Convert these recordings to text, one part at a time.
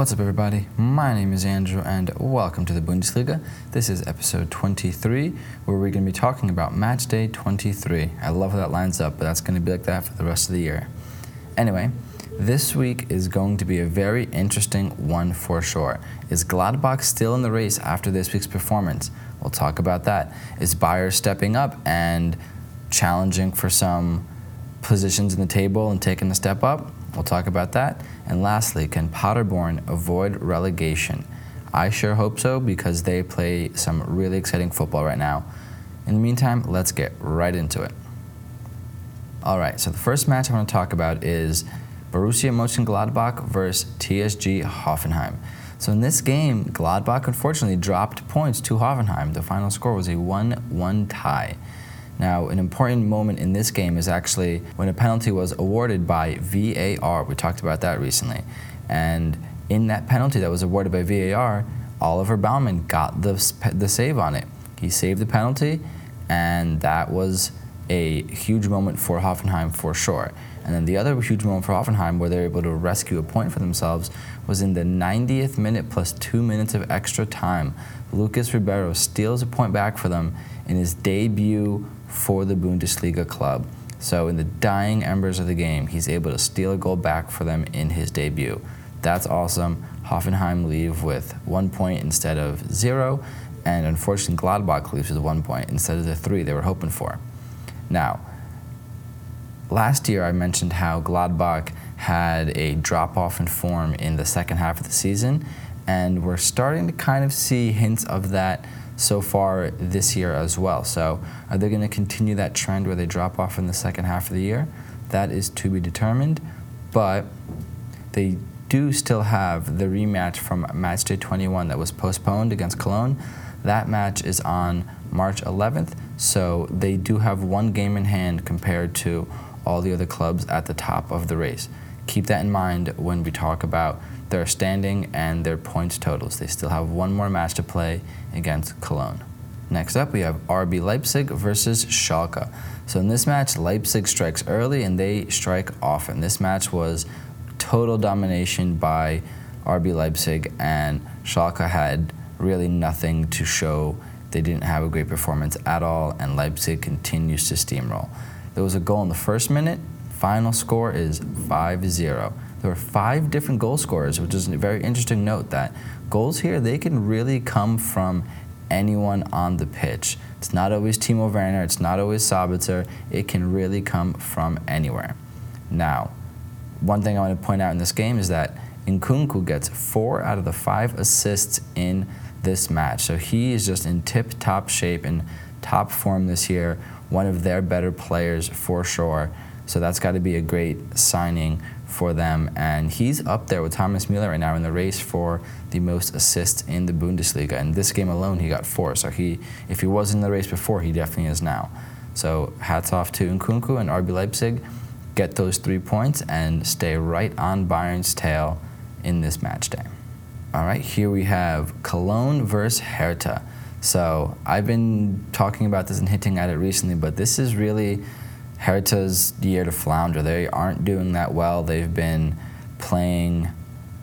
What's up, everybody? My name is Andrew, and welcome to the Bundesliga. This is episode 23, where we're going to be talking about match day 23. I love how that lines up, but that's going to be like that for the rest of the year. Anyway, this week is going to be a very interesting one for sure. Is Gladbach still in the race after this week's performance? We'll talk about that. Is Bayer stepping up and challenging for some positions in the table and taking a step up? We'll talk about that. And lastly, can Paderborn avoid relegation? I sure hope so because they play some really exciting football right now. In the meantime, let's get right into it. All right, so the first match I want to talk about is Borussia Mönchengladbach versus TSG Hoffenheim. So in this game, Gladbach unfortunately dropped points to Hoffenheim. The final score was a 1 1 tie. Now, an important moment in this game is actually when a penalty was awarded by VAR. We talked about that recently. And in that penalty that was awarded by VAR, Oliver Baumann got the, the save on it. He saved the penalty, and that was a huge moment for Hoffenheim for sure. And then the other huge moment for Hoffenheim, where they're able to rescue a point for themselves, was in the 90th minute plus two minutes of extra time. Lucas Ribeiro steals a point back for them in his debut for the Bundesliga club. So, in the dying embers of the game, he's able to steal a goal back for them in his debut. That's awesome. Hoffenheim leave with one point instead of zero, and unfortunately, Gladbach leaves with one point instead of the three they were hoping for. Now, last year I mentioned how Gladbach had a drop off in form in the second half of the season, and we're starting to kind of see hints of that so far this year as well. So, are they going to continue that trend where they drop off in the second half of the year? That is to be determined, but they do still have the rematch from match day 21 that was postponed against Cologne. That match is on March 11th, so they do have one game in hand compared to all the other clubs at the top of the race. Keep that in mind when we talk about their standing and their points totals. They still have one more match to play against Cologne. Next up, we have RB Leipzig versus Schalke. So in this match, Leipzig strikes early and they strike often. This match was total domination by RB Leipzig, and Schalke had really nothing to show. They didn't have a great performance at all, and Leipzig continues to steamroll. There was a goal in the first minute. Final score is 5 0. There were five different goal scorers, which is a very interesting note that goals here, they can really come from anyone on the pitch. It's not always Timo Werner, it's not always Sabitzer. It can really come from anywhere. Now, one thing I want to point out in this game is that Nkunku gets four out of the five assists in this match. So he is just in tip top shape and top form this year, one of their better players for sure. So that's got to be a great signing for them. And he's up there with Thomas Müller right now in the race for the most assists in the Bundesliga. And this game alone, he got four. So he, if he was in the race before, he definitely is now. So hats off to Nkunku and RB Leipzig. Get those three points and stay right on Bayern's tail in this match day. All right, here we have Cologne versus Hertha. So I've been talking about this and hinting at it recently, but this is really Hertha's year to flounder. They aren't doing that well. They've been playing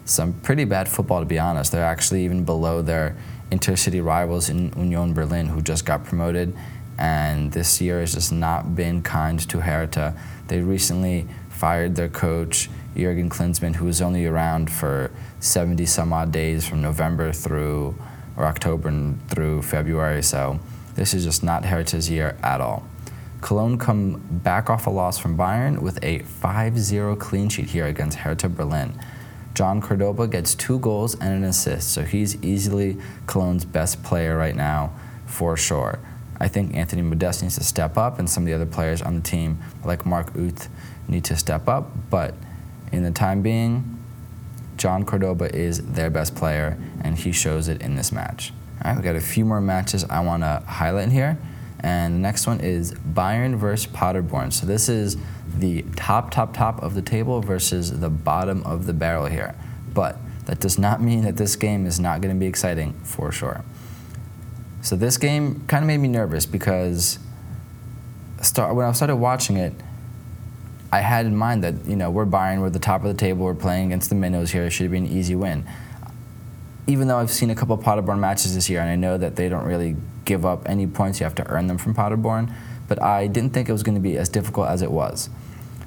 some pretty bad football, to be honest. They're actually even below their intercity rivals in Union Berlin, who just got promoted. And this year has just not been kind to Hertha. They recently fired their coach, Jurgen Klinsmann, who was only around for 70 some odd days from November through, or October and through February. So this is just not Hertha's year at all. Cologne come back off a loss from Bayern with a 5 0 clean sheet here against Hertha Berlin. Jhon Cordoba gets two goals and an assist, so he's easily Cologne's best player right now for sure. I think Anthony Modeste needs to step up, and some of the other players on the team, like Mark Uth, need to step up. But in the time being, Jhon Cordoba is their best player, and he shows it in this match. All right, we got a few more matches I want to highlight here. And the next one is Bayern versus Paderborn. So this is the top, top, top of the table versus the bottom of the barrel here. But that does not mean that this game is not going to be exciting for sure. So this game kind of made me nervous because start, when I started watching it, I had in mind that you know we're Bayern, we're the top of the table, we're playing against the minnows here. It should be an easy win. even though I've seen a couple of Paderborn matches this year, and I know that they don't really give up any points, you have to earn them from Paderborn, but I didn't think it was going to be as difficult as it was.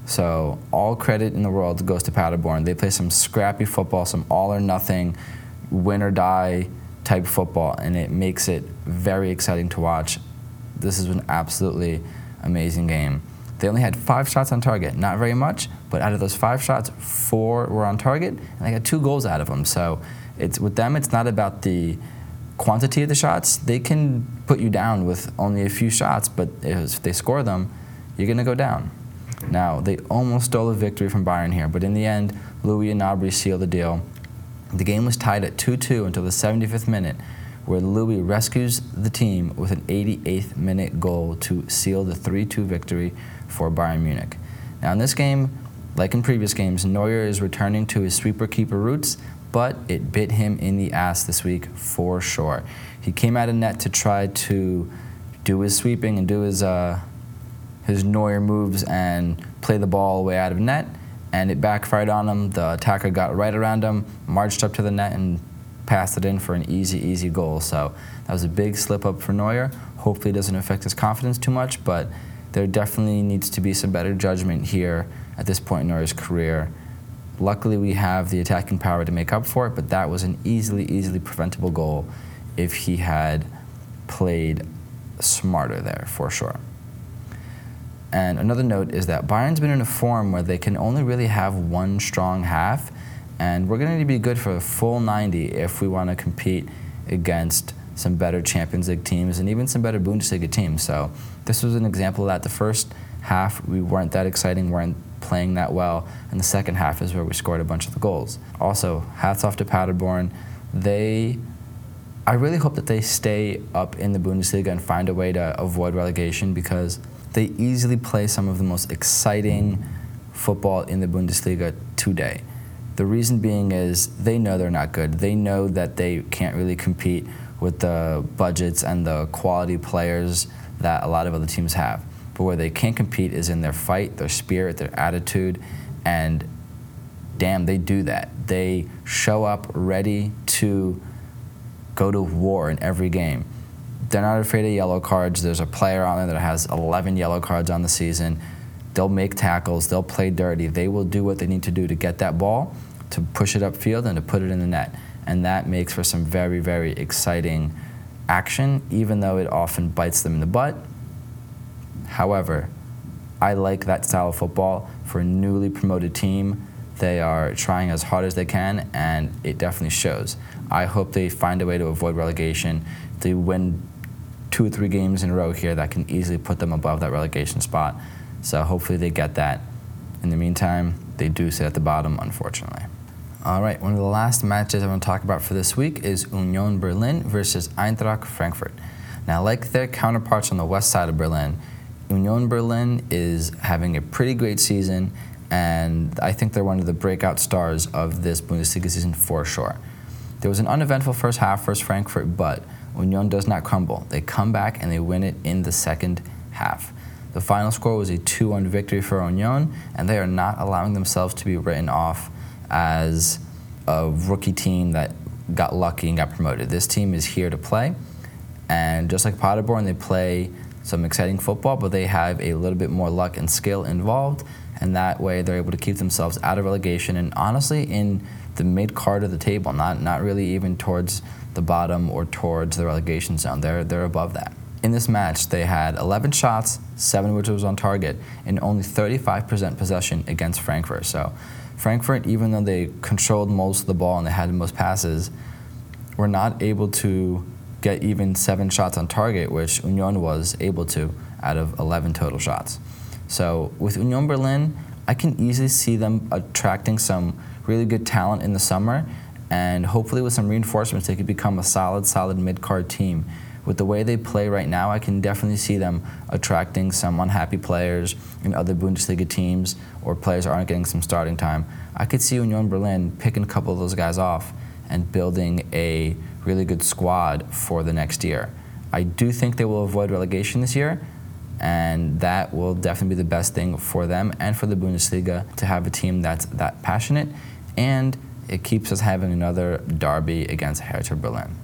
So all credit in the world goes to Paderborn. They play some scrappy football, some all or nothing, win or die type football, and it makes it very exciting to watch. This is an absolutely amazing game. They only had five shots on target, not very much, but out of those five shots, four were on target, and they got two goals out of them. So it's with them, it's not about the quantity of the shots. They can put you down with only a few shots, but if they score them, you're going to go down. Now, they almost stole a victory from Bayern here, but in the end, Lewy and Gnabry sealed the deal. The game was tied at 2 2 until the 75th minute, where Lewy rescues the team with an 88th minute goal to seal the 3 2 victory for Bayern Munich. Now, in this game, like in previous games, Neuer is returning to his sweeper keeper roots, but it bit him in the ass this week for sure. He came out of net to try to do his sweeping and do his, uh, his Neuer moves and play the ball away out of net and it backfired on him. The attacker got right around him, marched up to the net, and passed it in for an easy, easy goal. So that was a big slip up for Neuer. Hopefully, it doesn't affect his confidence too much, but there definitely needs to be some better judgment here at this point in Neuer's career. Luckily, we have the attacking power to make up for it, but that was an easily, easily preventable goal if he had played smarter there, for sure. And another note is that Bayern's been in a form where they can only really have one strong half, and we're going to need to be good for a full 90 if we want to compete against some better Champions League teams and even some better Bundesliga teams. So this was an example of that. The first half we weren't that exciting, weren't playing that well, and the second half is where we scored a bunch of the goals. Also, hats off to Paderborn. They I really hope that they stay up in the Bundesliga and find a way to avoid relegation because they easily play some of the most exciting football in the Bundesliga today. The reason being is they know they're not good. They know that they can't really compete with the budgets and the quality players that a lot of other teams have. But where they can compete is in their fight, their spirit, their attitude, and damn, they do that. They show up ready to go to war in every game they're not afraid of yellow cards. There's a player on there that has 11 yellow cards on the season. They'll make tackles. They'll play dirty. They will do what they need to do to get that ball, to push it upfield, and to put it in the net. And that makes for some very, very exciting action, even though it often bites them in the butt. However, I like that style of football for a newly promoted team. They are trying as hard as they can, and it definitely shows. I hope they find a way to avoid relegation. They win two or three games in a row here that can easily put them above that relegation spot. So hopefully they get that. In the meantime, they do sit at the bottom, unfortunately. All right, one of the last matches I want to talk about for this week is Union Berlin versus Eintracht Frankfurt. Now, like their counterparts on the west side of Berlin, Union Berlin is having a pretty great season, and I think they're one of the breakout stars of this Bundesliga season for sure. There was an uneventful first half versus Frankfurt, but Union does not crumble. They come back and they win it in the second half. The final score was a 2 1 victory for Union, and they are not allowing themselves to be written off as a rookie team that got lucky and got promoted. This team is here to play, and just like Paderborn, they play some exciting football, but they have a little bit more luck and skill involved, and that way they're able to keep themselves out of relegation and honestly in the mid card of the table, not, not really even towards the bottom or towards the relegation zone. They're, they're above that. In this match, they had 11 shots, seven which was on target, and only 35% possession against Frankfurt. So, Frankfurt, even though they controlled most of the ball and they had the most passes, were not able to get even seven shots on target, which Union was able to out of 11 total shots. So, with Union Berlin, I can easily see them attracting some really good talent in the summer and hopefully with some reinforcements they could become a solid solid mid-card team with the way they play right now i can definitely see them attracting some unhappy players in other bundesliga teams or players aren't getting some starting time i could see union berlin picking a couple of those guys off and building a really good squad for the next year i do think they will avoid relegation this year and that will definitely be the best thing for them and for the bundesliga to have a team that's that passionate and it keeps us having another derby against Hertha Berlin.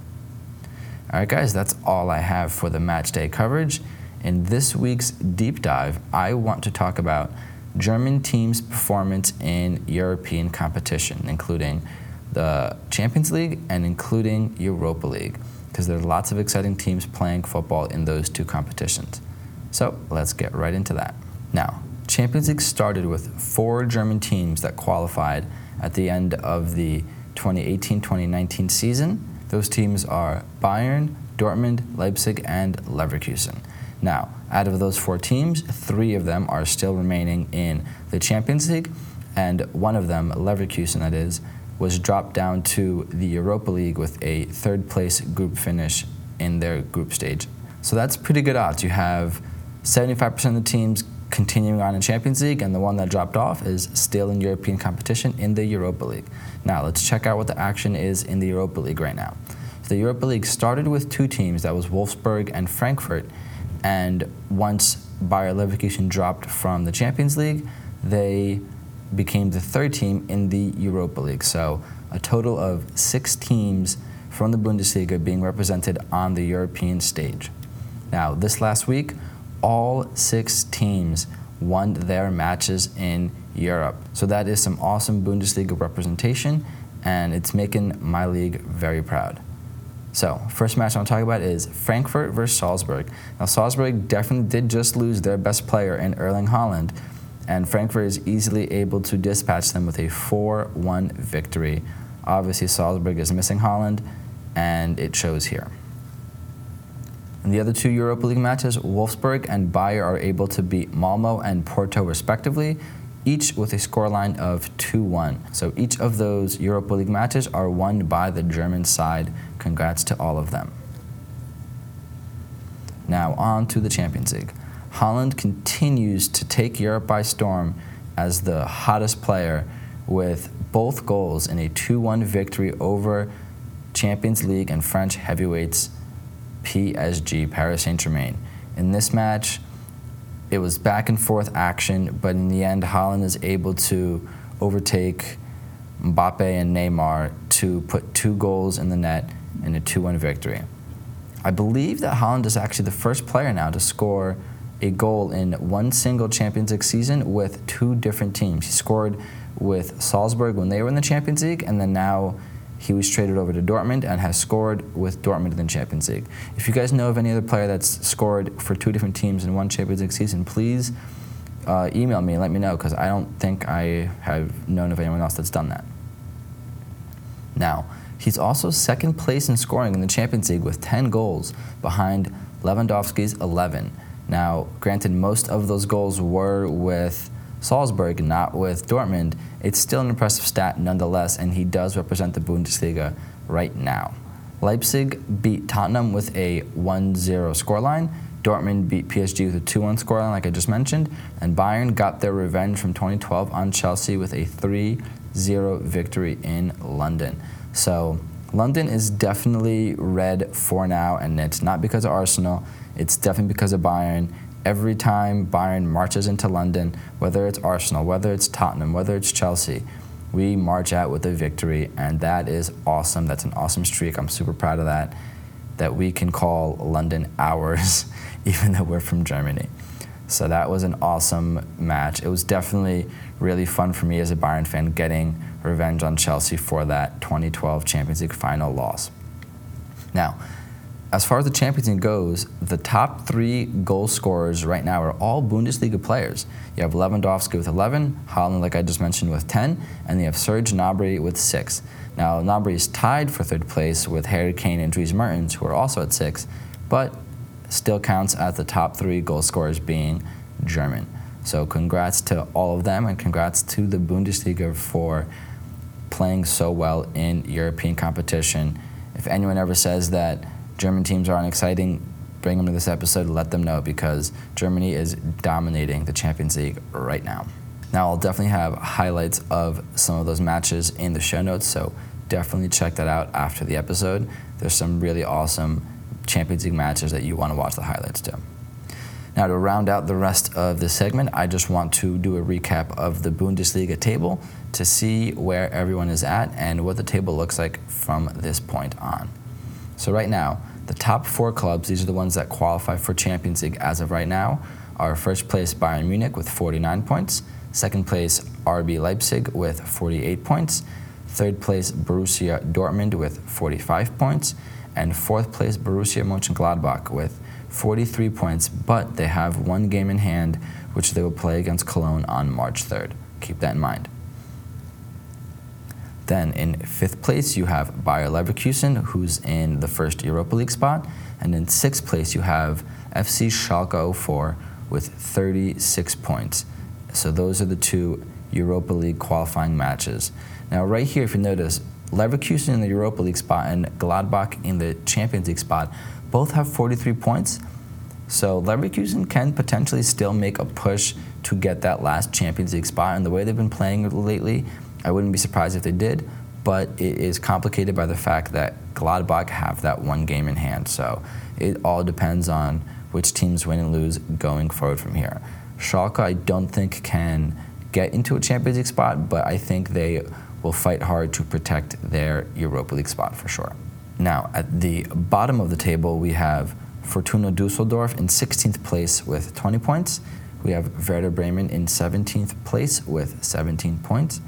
All right, guys, that's all I have for the match day coverage. In this week's deep dive, I want to talk about German teams' performance in European competition, including the Champions League and including Europa League, because there are lots of exciting teams playing football in those two competitions. So let's get right into that. Now, Champions League started with four German teams that qualified at the end of the 2018 2019 season. Those teams are Bayern, Dortmund, Leipzig, and Leverkusen. Now, out of those four teams, three of them are still remaining in the Champions League, and one of them, Leverkusen, that is, was dropped down to the Europa League with a third place group finish in their group stage. So that's pretty good odds. You have 75% of the teams continuing on in Champions League, and the one that dropped off is still in European competition in the Europa League. Now, let's check out what the action is in the Europa League right now. The Europa League started with two teams, that was Wolfsburg and Frankfurt, and once Bayer Leverkusen dropped from the Champions League, they became the third team in the Europa League. So a total of six teams from the Bundesliga being represented on the European stage. Now, this last week, all six teams won their matches in Europe. So that is some awesome Bundesliga representation, and it's making my league very proud. So, first match I want to talk about is Frankfurt versus Salzburg. Now, Salzburg definitely did just lose their best player in Erling Haaland, and Frankfurt is easily able to dispatch them with a 4 1 victory. Obviously, Salzburg is missing Haaland, and it shows here. In the other two Europa League matches, Wolfsburg and Bayer are able to beat Malmo and Porto respectively, each with a scoreline of 2 1. So each of those Europa League matches are won by the German side. Congrats to all of them. Now, on to the Champions League. Haaland continues to take Europe by storm as the hottest player with both goals in a 2 1 victory over Champions League and French heavyweights PSG, Paris Saint Germain. In this match, it was back and forth action, but in the end, Haaland is able to overtake Mbappe and Neymar to put two goals in the net in a 2 1 victory. I believe that Haaland is actually the first player now to score a goal in one single Champions League season with two different teams. He scored with Salzburg when they were in the Champions League, and then now he was traded over to Dortmund and has scored with Dortmund in the Champions League. If you guys know of any other player that's scored for two different teams in one Champions League season, please uh, email me and let me know because I don't think I have known of anyone else that's done that. Now, he's also second place in scoring in the Champions League with 10 goals behind Lewandowski's 11. Now, granted, most of those goals were with Salzburg, not with Dortmund, it's still an impressive stat nonetheless, and he does represent the Bundesliga right now. Leipzig beat Tottenham with a 1 0 scoreline. Dortmund beat PSG with a 2 1 scoreline, like I just mentioned. And Bayern got their revenge from 2012 on Chelsea with a 3 0 victory in London. So, London is definitely red for now, and it's not because of Arsenal, it's definitely because of Bayern every time Bayern marches into London, whether it's Arsenal, whether it's Tottenham, whether it's Chelsea, we march out with a victory, and that is awesome. That's an awesome streak. I'm super proud of that. That we can call London ours, even though we're from Germany. So that was an awesome match. It was definitely really fun for me as a Bayern fan getting revenge on Chelsea for that 2012 Champions League final loss. Now, as far as the Champions League goes, the top three goal scorers right now are all Bundesliga players. You have Lewandowski with 11, Haaland, like I just mentioned, with 10, and you have Serge Gnabry with 6. Now, Gnabry is tied for third place with Harry Kane and Dries Mertens, who are also at 6, but still counts as the top three goal scorers being German. So, congrats to all of them, and congrats to the Bundesliga for playing so well in European competition. If anyone ever says that German teams aren't exciting, bring them to this episode, let them know because Germany is dominating the Champions League right now. Now, I'll definitely have highlights of some of those matches in the show notes, so definitely check that out after the episode. There's some really awesome Champions League matches that you want to watch the highlights to. Now, to round out the rest of the segment, I just want to do a recap of the Bundesliga table to see where everyone is at and what the table looks like from this point on. So, right now, the top four clubs, these are the ones that qualify for Champions League as of right now, are first place Bayern Munich with 49 points, second place RB Leipzig with 48 points, third place Borussia Dortmund with 45 points, and fourth place Borussia Mönchengladbach with 43 points, but they have one game in hand, which they will play against Cologne on March 3rd. Keep that in mind. Then in fifth place, you have Bayer Leverkusen, who's in the first Europa League spot. And in sixth place, you have FC Schalke 04 with 36 points. So those are the two Europa League qualifying matches. Now, right here, if you notice, Leverkusen in the Europa League spot and Gladbach in the Champions League spot both have 43 points. So Leverkusen can potentially still make a push to get that last Champions League spot. And the way they've been playing lately, I wouldn't be surprised if they did, but it is complicated by the fact that Gladbach have that one game in hand. So it all depends on which teams win and lose going forward from here. Schalke, I don't think can get into a Champions League spot, but I think they will fight hard to protect their Europa League spot for sure. Now, at the bottom of the table, we have Fortuna Dusseldorf in 16th place with 20 points. We have Werder Bremen in 17th place with 17 points.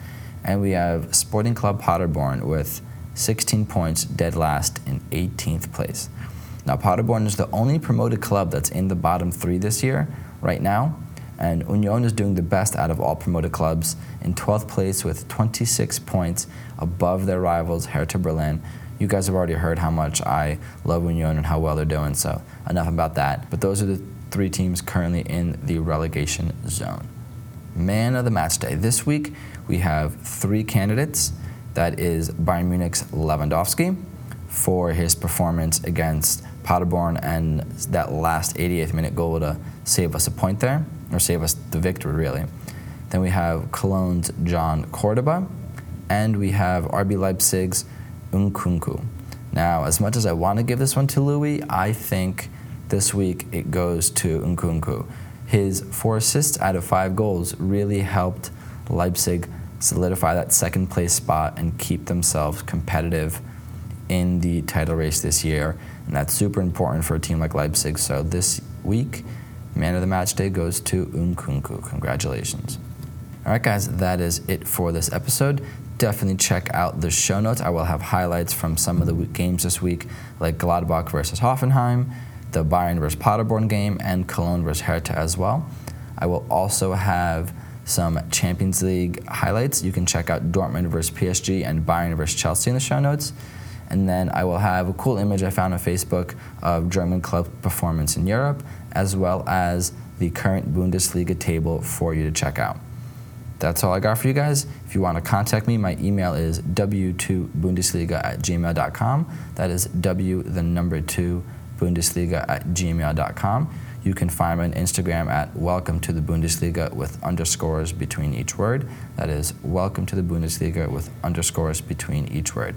And we have Sporting Club Paderborn with 16 points, dead last in 18th place. Now, Paderborn is the only promoted club that's in the bottom three this year, right now. And Union is doing the best out of all promoted clubs in 12th place with 26 points above their rivals, Hertha Berlin. You guys have already heard how much I love Union and how well they're doing, so enough about that. But those are the three teams currently in the relegation zone. Man of the match day. This week, we have three candidates. That is Bayern Munich's Lewandowski for his performance against Paderborn and that last 88th minute goal to save us a point there, or save us the victory, really. Then we have Cologne's Jhon Cordoba, and we have RB Leipzig's Nkunku. Now, as much as I want to give this one to Lewy, I think this week it goes to Nkunku. His four assists out of five goals really helped Leipzig solidify that second place spot and keep themselves competitive in the title race this year. And that's super important for a team like Leipzig. So this week, man of the match day goes to Nkunku. Congratulations. All right, guys, that is it for this episode. Definitely check out the show notes. I will have highlights from some of the games this week, like Gladbach versus Hoffenheim, the Bayern versus Paderborn game, and Cologne versus Hertha as well. I will also have some Champions League highlights. You can check out Dortmund versus PSG and Bayern versus Chelsea in the show notes. And then I will have a cool image I found on Facebook of German club performance in Europe, as well as the current Bundesliga table for you to check out. That's all I got for you guys. If you want to contact me, my email is w2bundesliga at gmail.com. That is w, the number two, bundesliga at gmail.com. You can find me on Instagram at Welcome to the Bundesliga with underscores between each word. That is Welcome to the Bundesliga with underscores between each word.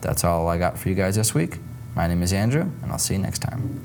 That's all I got for you guys this week. My name is Andrew, and I'll see you next time.